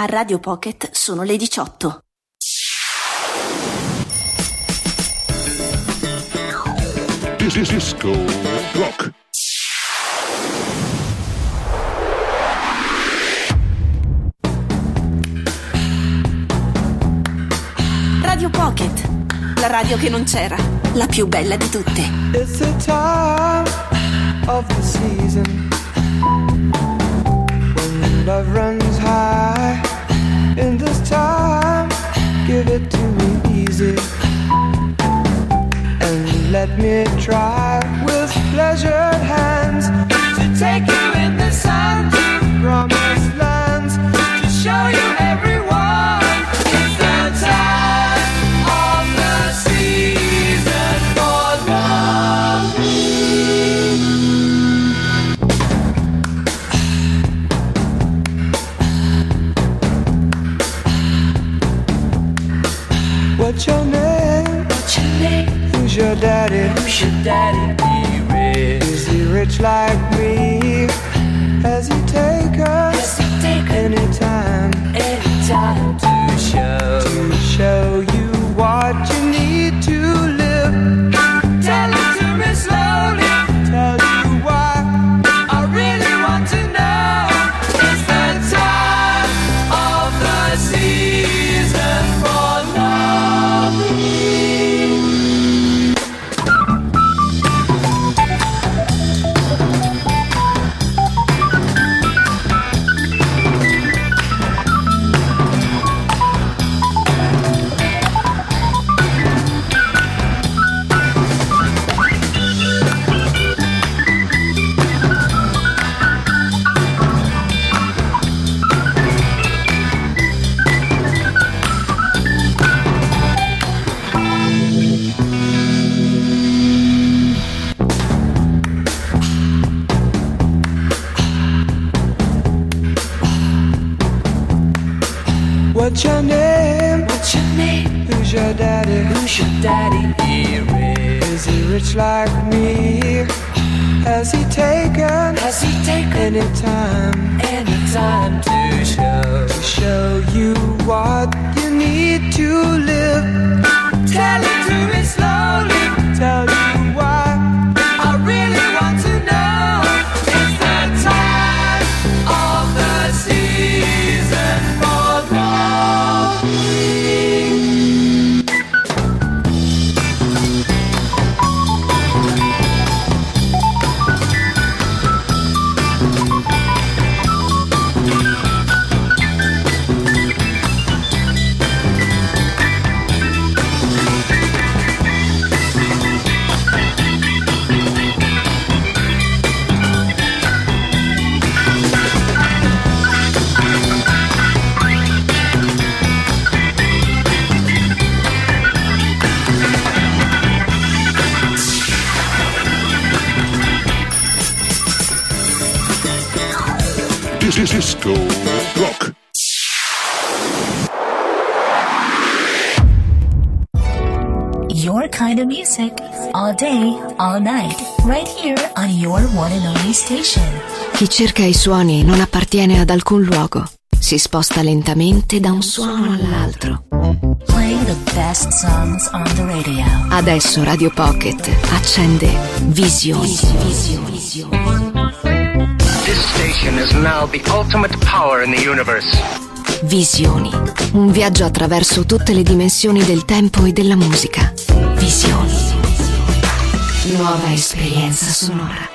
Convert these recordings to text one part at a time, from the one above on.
A Radio Pocket sono le 18. Disco Rock. Radio Pocket, la radio che non c'era, la più bella di tutte. It's the time of the season when love runs high. In this time, give it to me easy. And let me try with pleasured hands to take you in daddy? Daddy? Be rich. Is he rich like me? Has he taken Does he take any time any time to show? to show you what you your daddy? Be rich. Is he rich like me? Has he taken Has he taken any time any time to show? to show you what you need to live? Tell it to me slowly. Tell you why all night, right here on your one and only station. Chi cerca i suoni non appartiene ad alcun luogo. Si sposta lentamente da un suono all'altro. Playing the best songs on the radio. Adesso Radio Pocket accende Visioni. This station is now the ultimate power in the universe. Visioni. Un viaggio attraverso tutte le dimensioni del tempo e della musica. Visioni. Nova experiência sonora.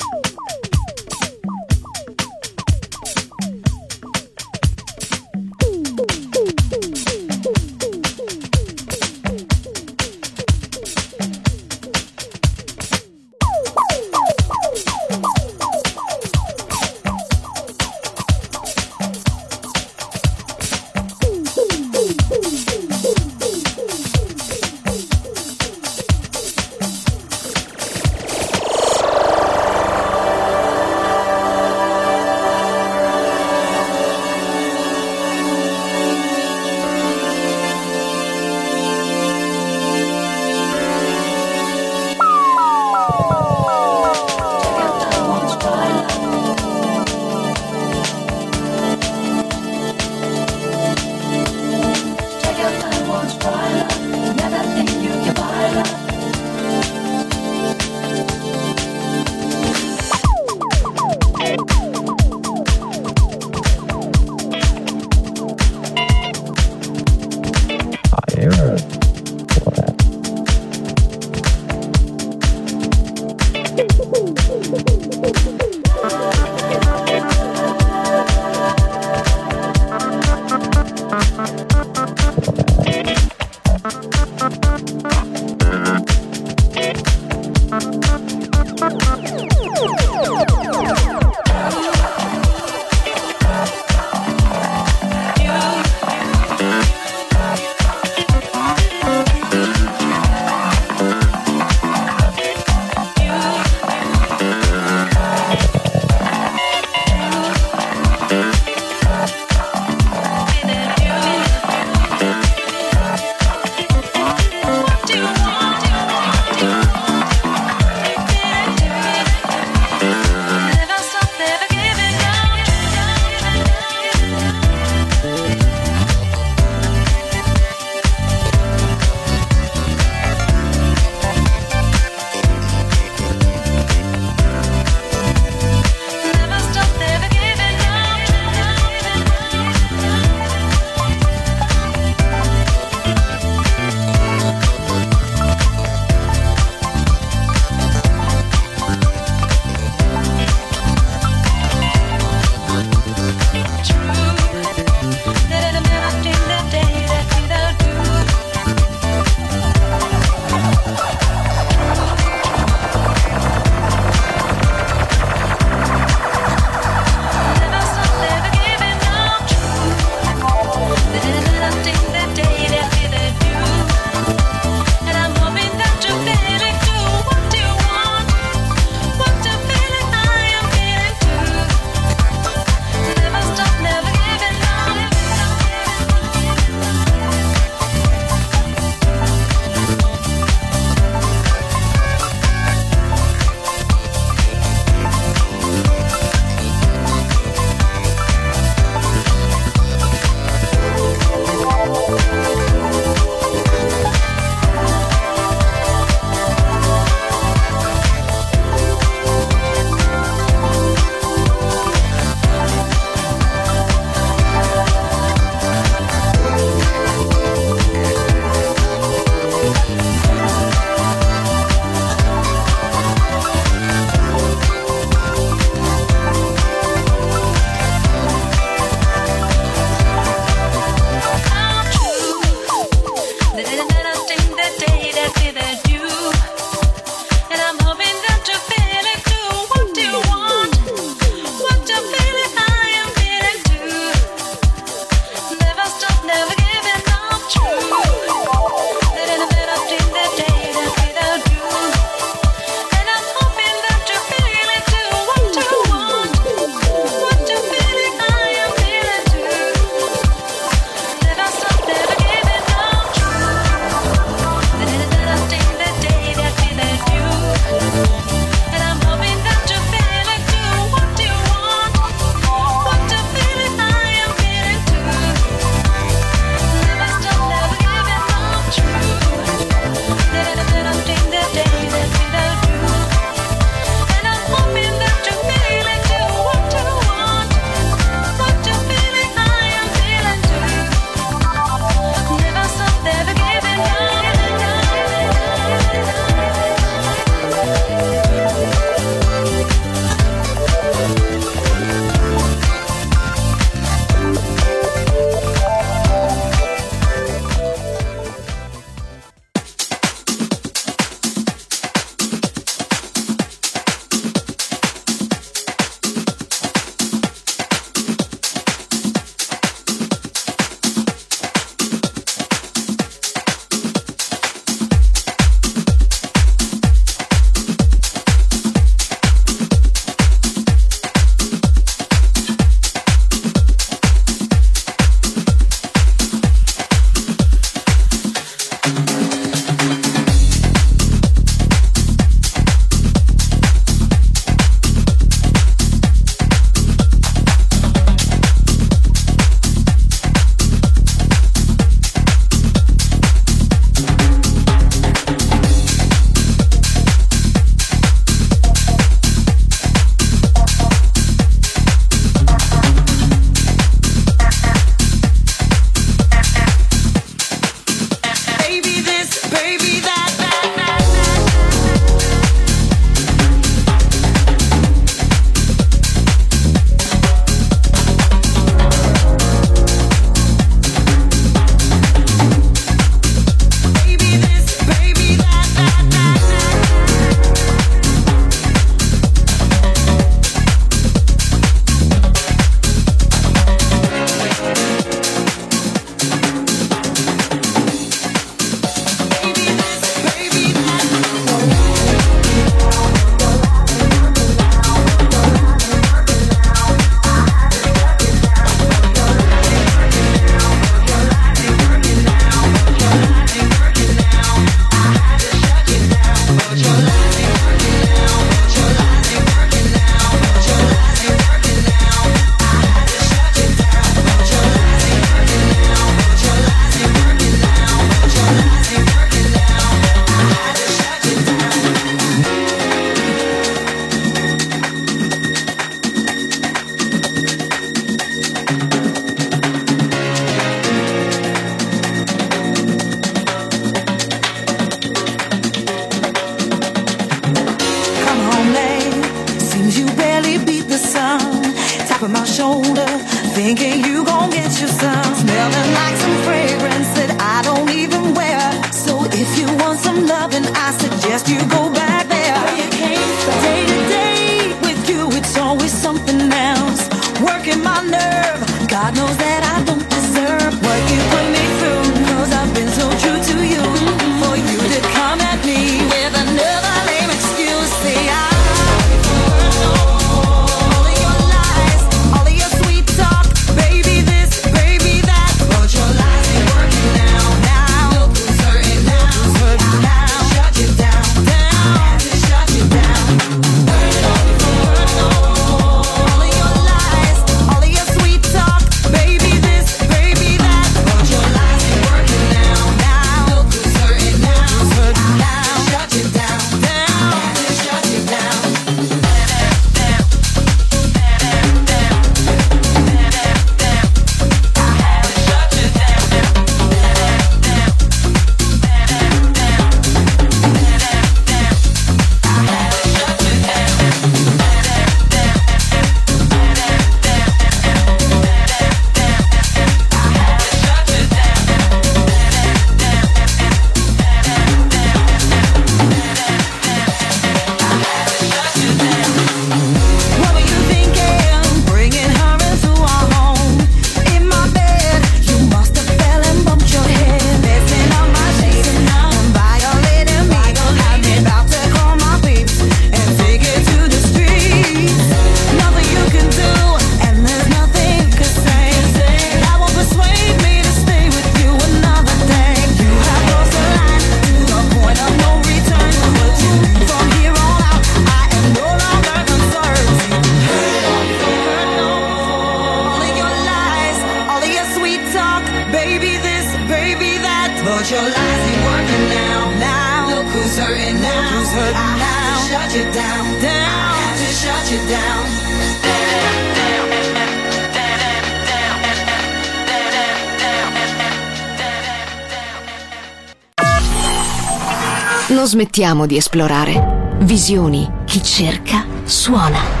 Smettiamo di esplorare. Visioni. Chi cerca, suona.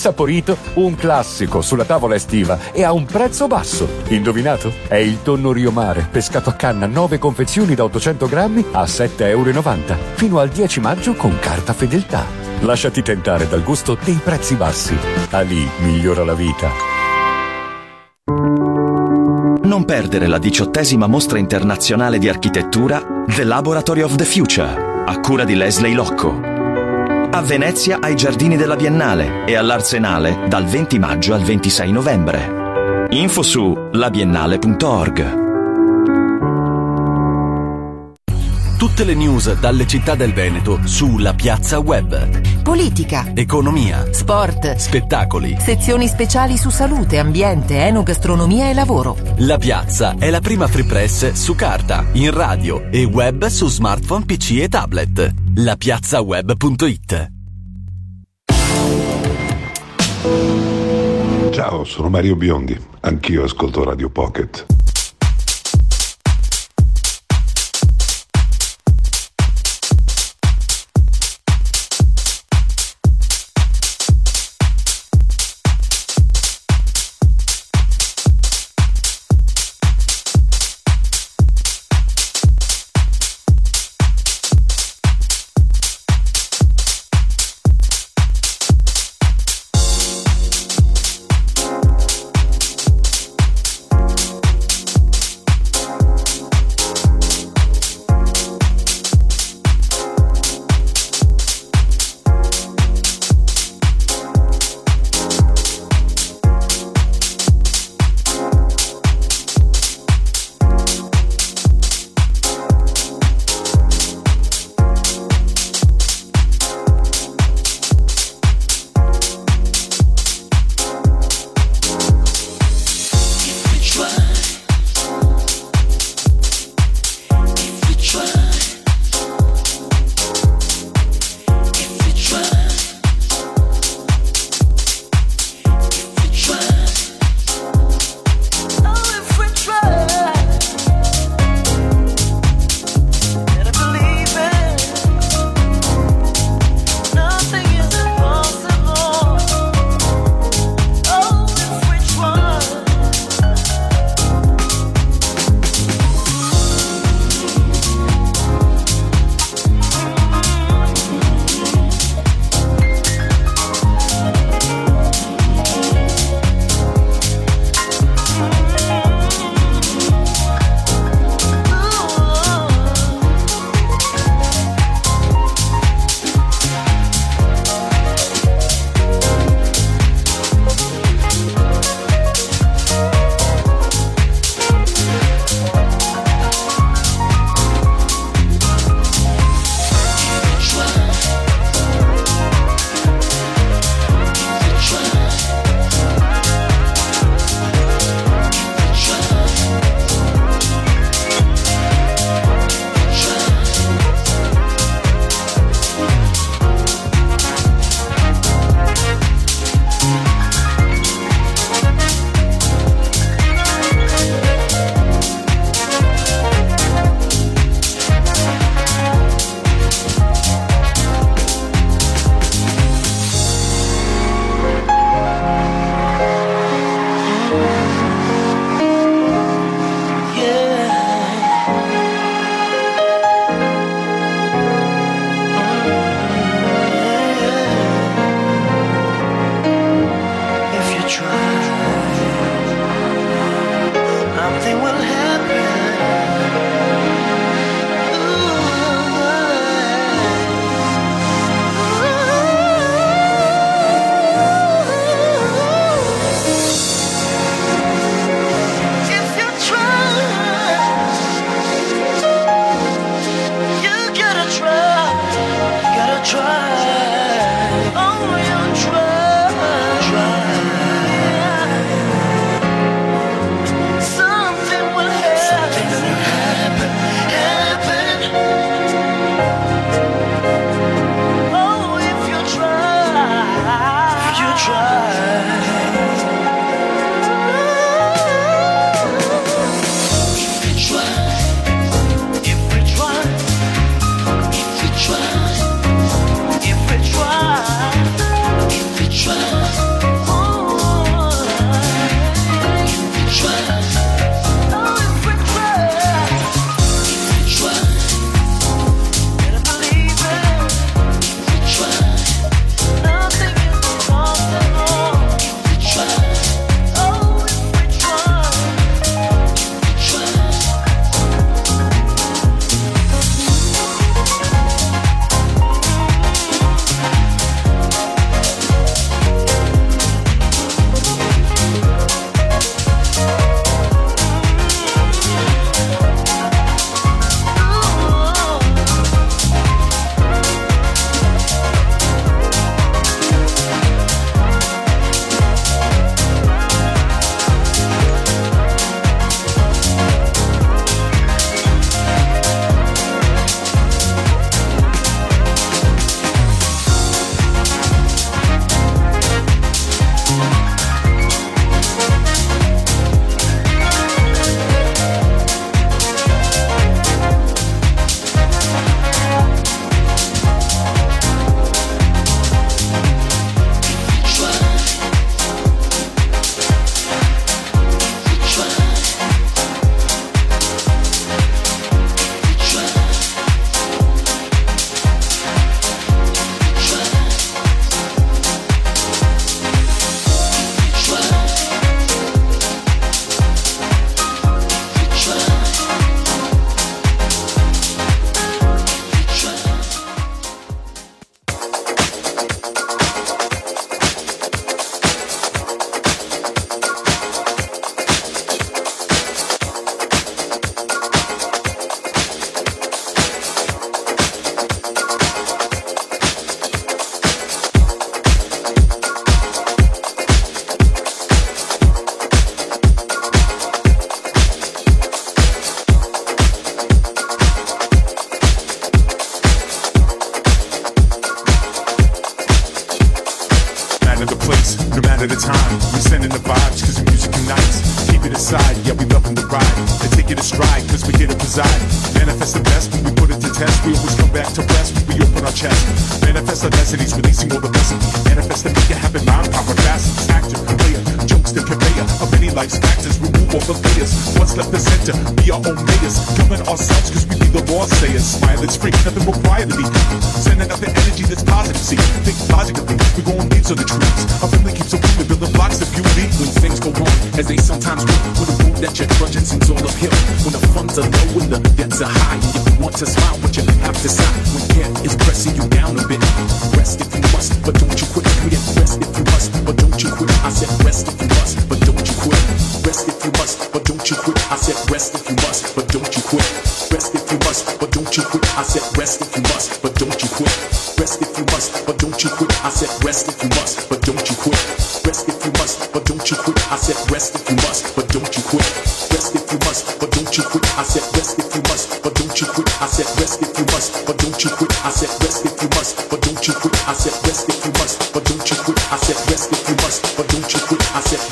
Saporito, un classico sulla tavola estiva e a un prezzo basso. Indovinato? È il tonno Rio Mare, pescato a canna 9 confezioni da 800 grammi a 7,90 euro. Fino al 10 maggio con carta fedeltà. Lasciati tentare dal gusto dei prezzi bassi. Ali migliora la vita. Non perdere la diciottesima mostra internazionale di architettura The Laboratory of the Future, a cura di Leslie Locco. A Venezia ai Giardini della Biennale e all'Arsenale dal 20 maggio al 26 novembre. Info su labiennale.org. Tutte le news dalle città del Veneto sulla piazza web. Politica, Economia, sport, spettacoli. sezioni speciali su salute, ambiente, enogastronomia e lavoro. La piazza è la prima free press su carta, in radio e web su smartphone, PC e tablet. Lapiazzaweb.it Ciao, sono Mario Biondi. Anch'io ascolto Radio Pocket. Don't you quit. I said rest if you must, but don't you quit. I said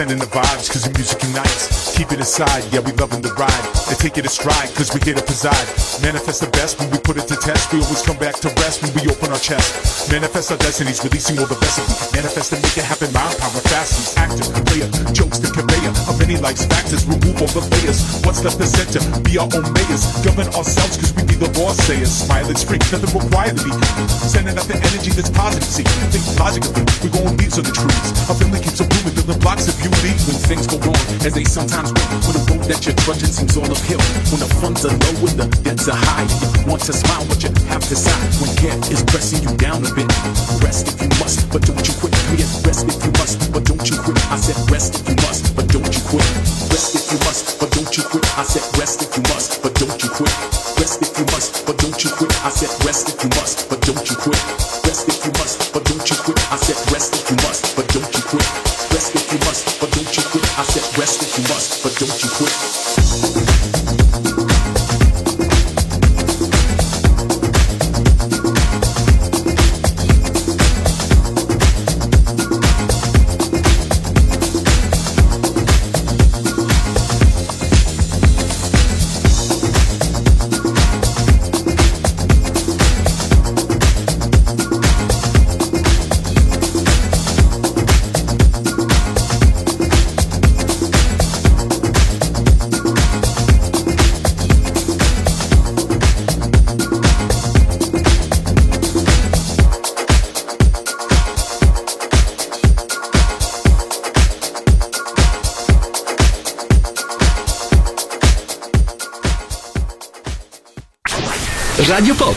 sending the vibes, cause the music unites. Keep it aside, yeah, we loving the ride. And take it a stride, cause we here to preside. Manifest the best when we put it to test. We always come back to rest when we open our chest. Manifest our destinies, releasing all the best of. Manifest and make it happen, mind power, fastest. Actor, player, jokes, many life's factors. Remove all the layers. What's left center? Be our own mayors. Govern ourselves, cause we be the law sayers. Smile, free, nothing required to be. Sending out the energy that's positive. See, think logically, we gon' leaves on the trees. Our family keeps on moving, building blocks of beauty. when things go wrong, as they sometimes will. When the road that you're trudging seems all uphill, when the funds are low and the debts are high, you want to smile, but you have to sigh. When care is pressing you down a bit, rest if you must, but do what you quit. Rest if you must, but don't you quit. I said rest if you must, but don't you quit. Rest if you must, but don't you quit. I said rest if you must, but don't you quit. Rest if you must, but don't you quit. I said rest if you must, but don't you quit. Rest if you must, but don't you quit. I said rest if you must, but don't you quit. Rest if you must, but don't you quit. I said rest if you must, but don't you quit.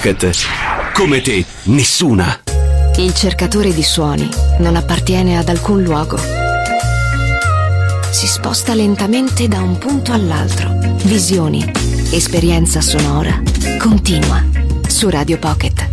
Pocket. Come te, nessuna. Il cercatore di suoni non appartiene ad alcun luogo. Si sposta lentamente da un punto all'altro. Visioni, esperienza sonora, continua su Radio Pocket.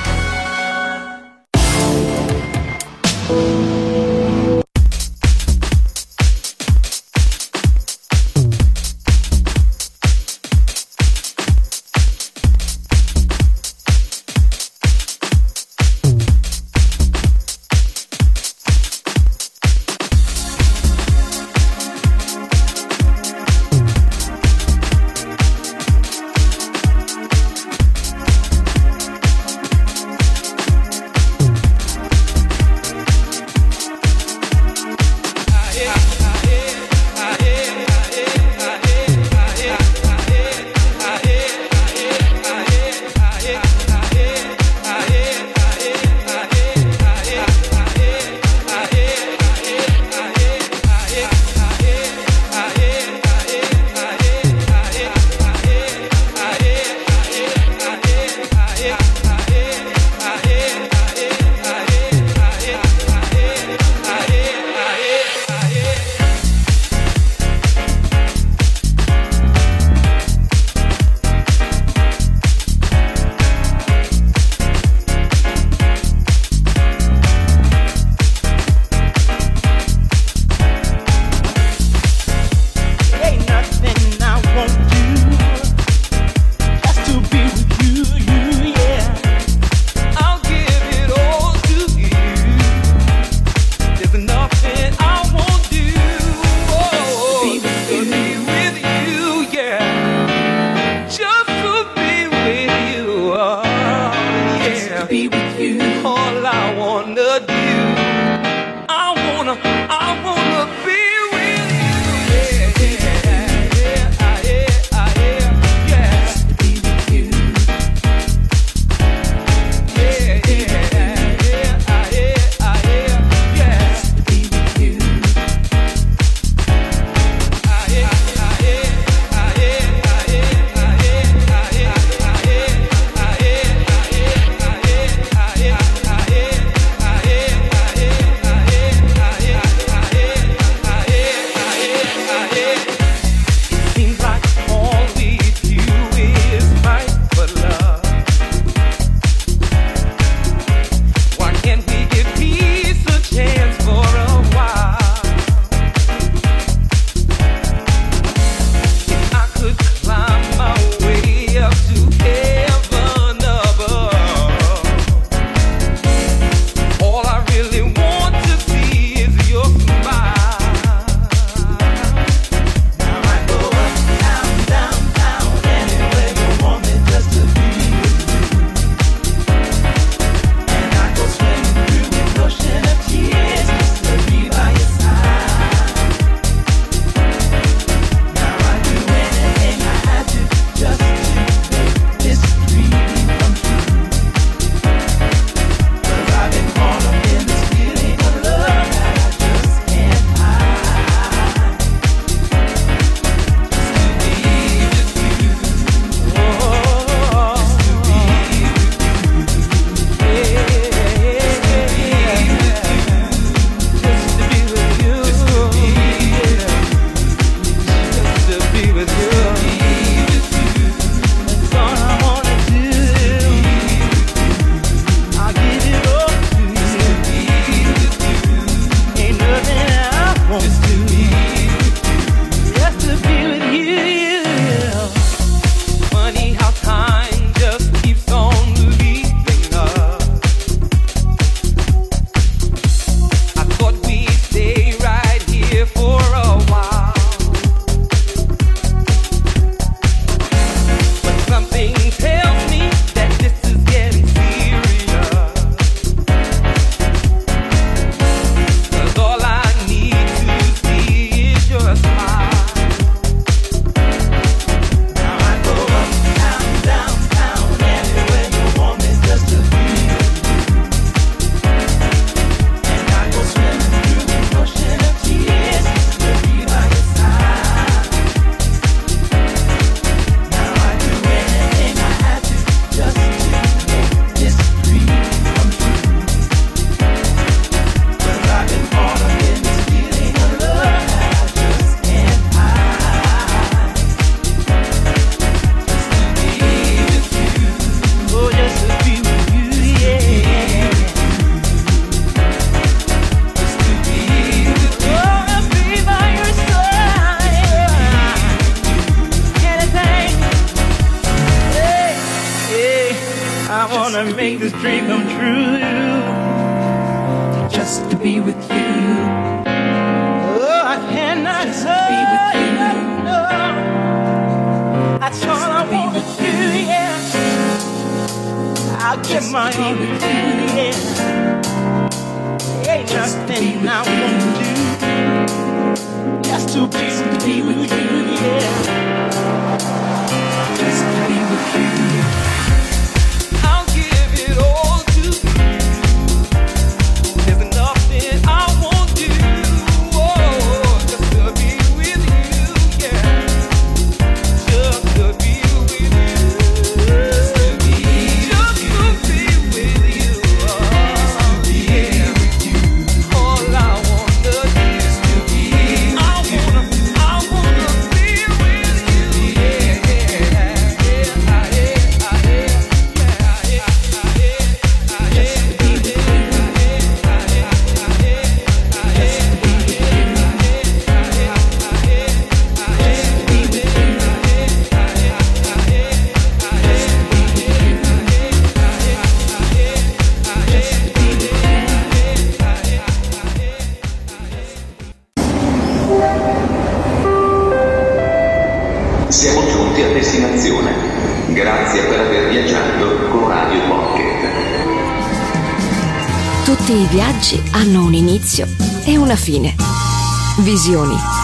Bye.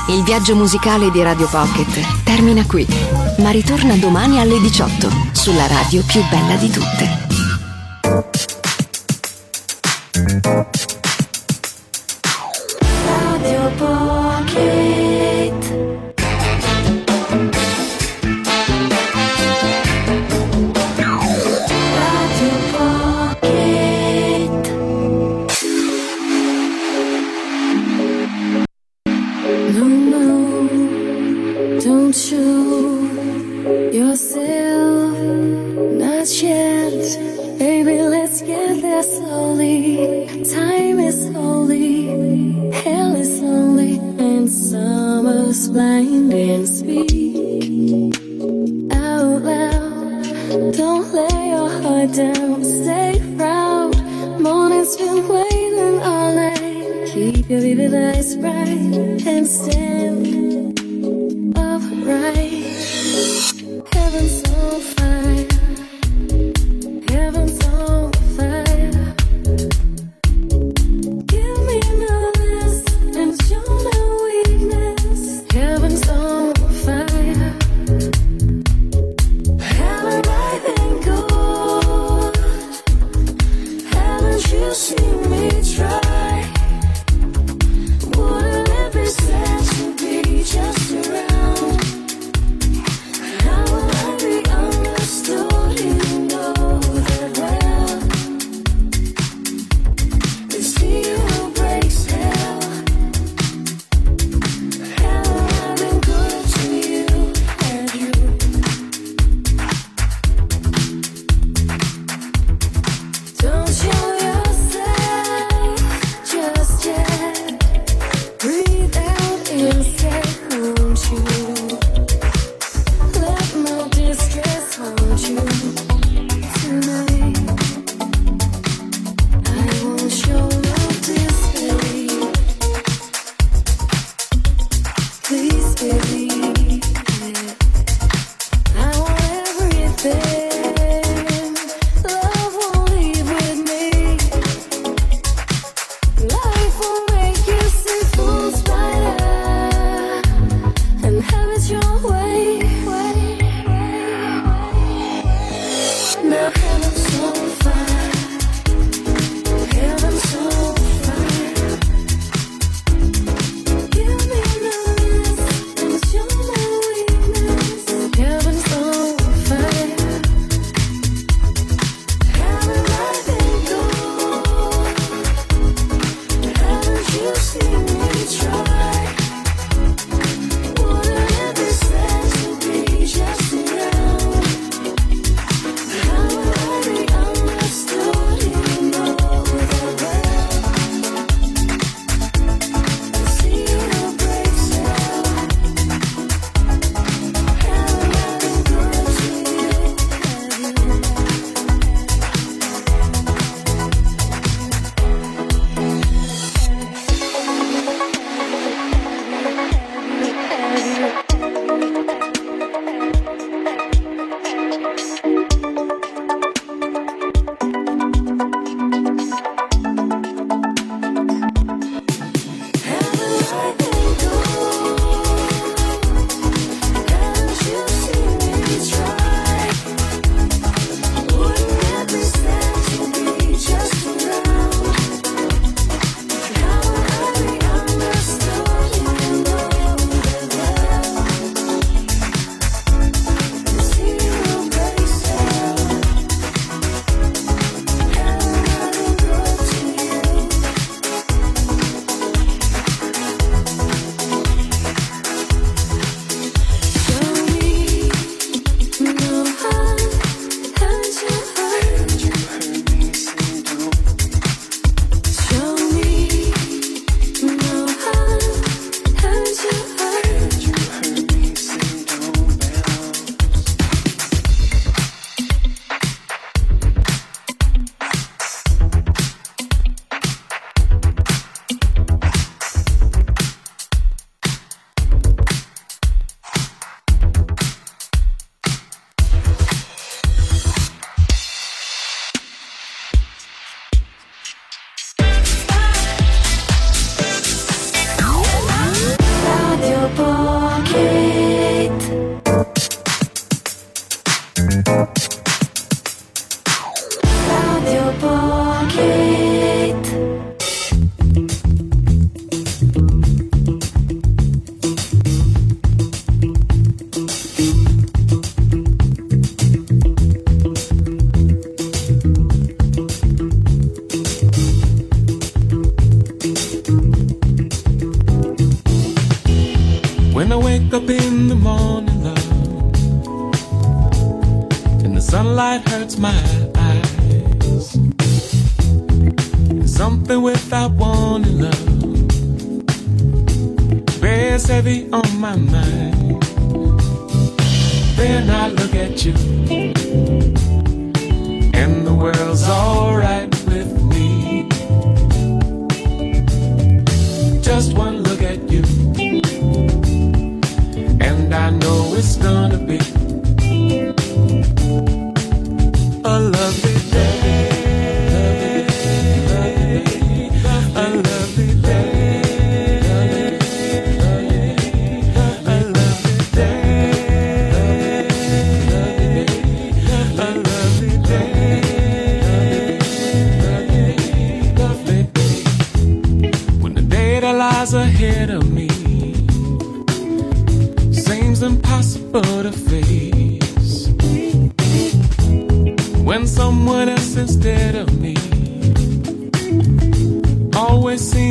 Il viaggio musicale di Radio Pocket termina qui, ma ritorna domani alle 18 sulla radio più bella di tutte. Summer's blinding speed out loud. Don't lay your heart down, stay proud. Morning's been waiting all night. Keep your vivid eyes bright and stand upright.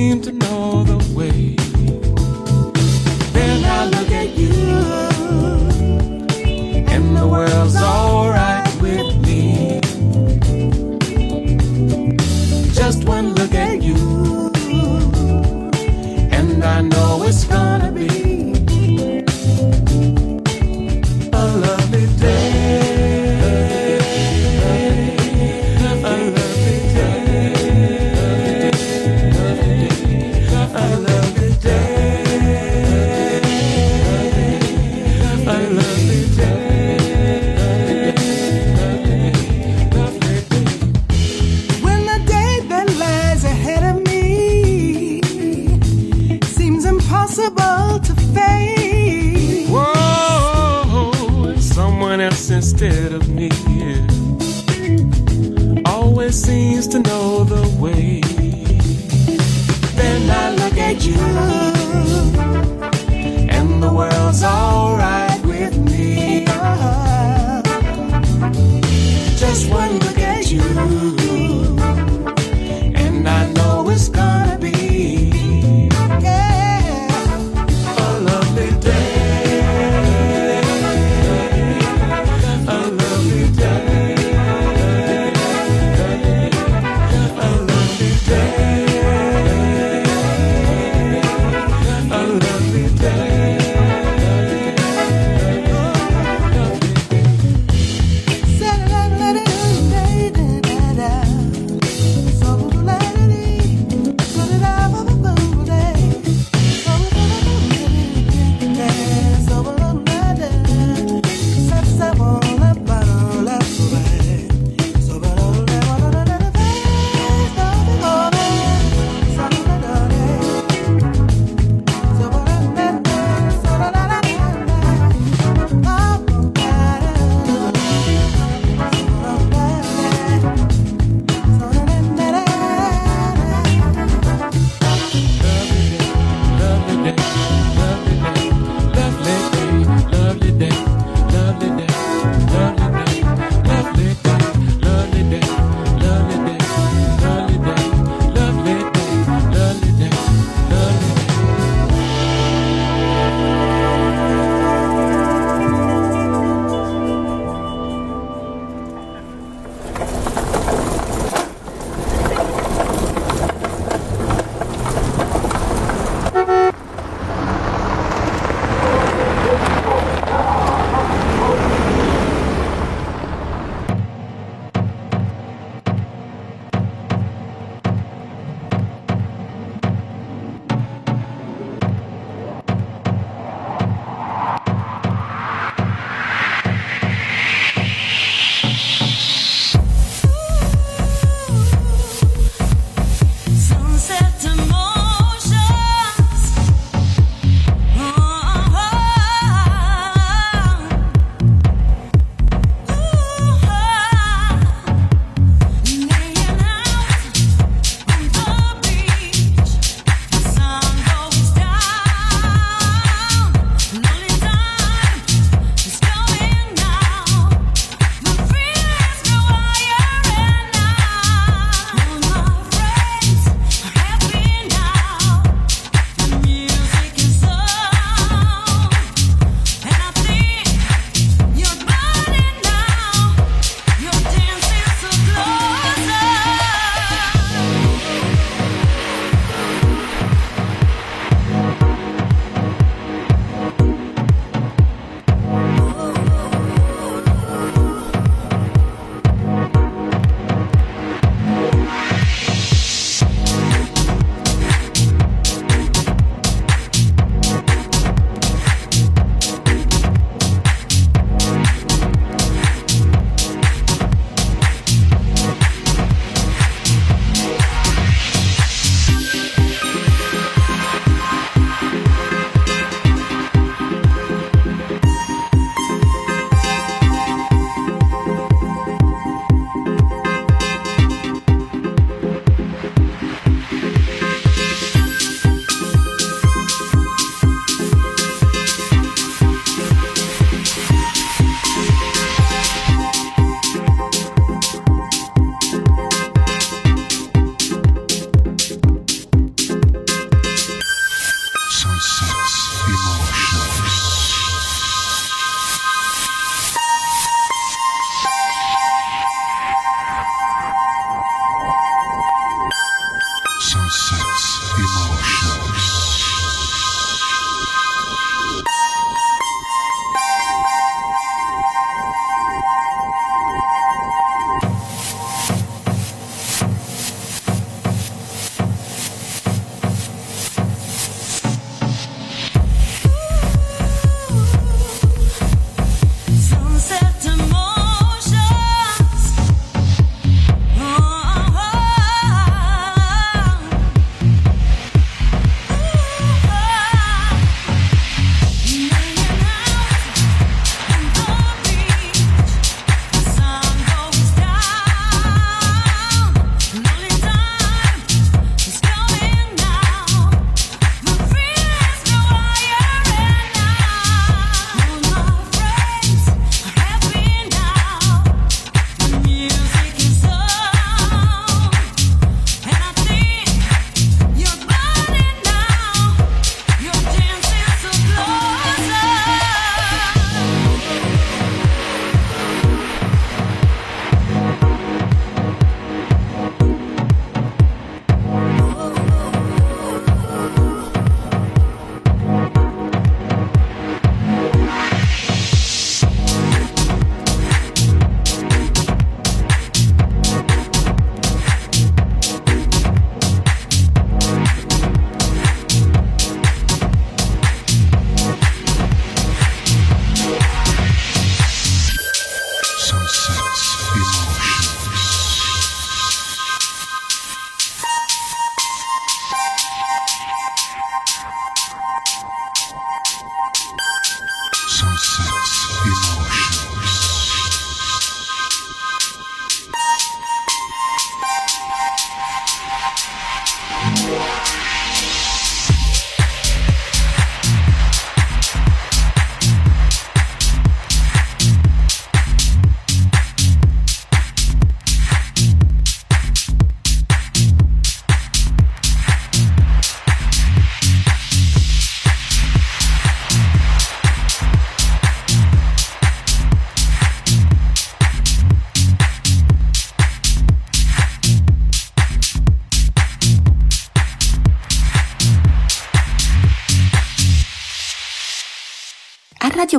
Seem to know the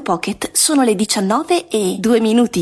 Pocket sono le 19 e 2 minuti.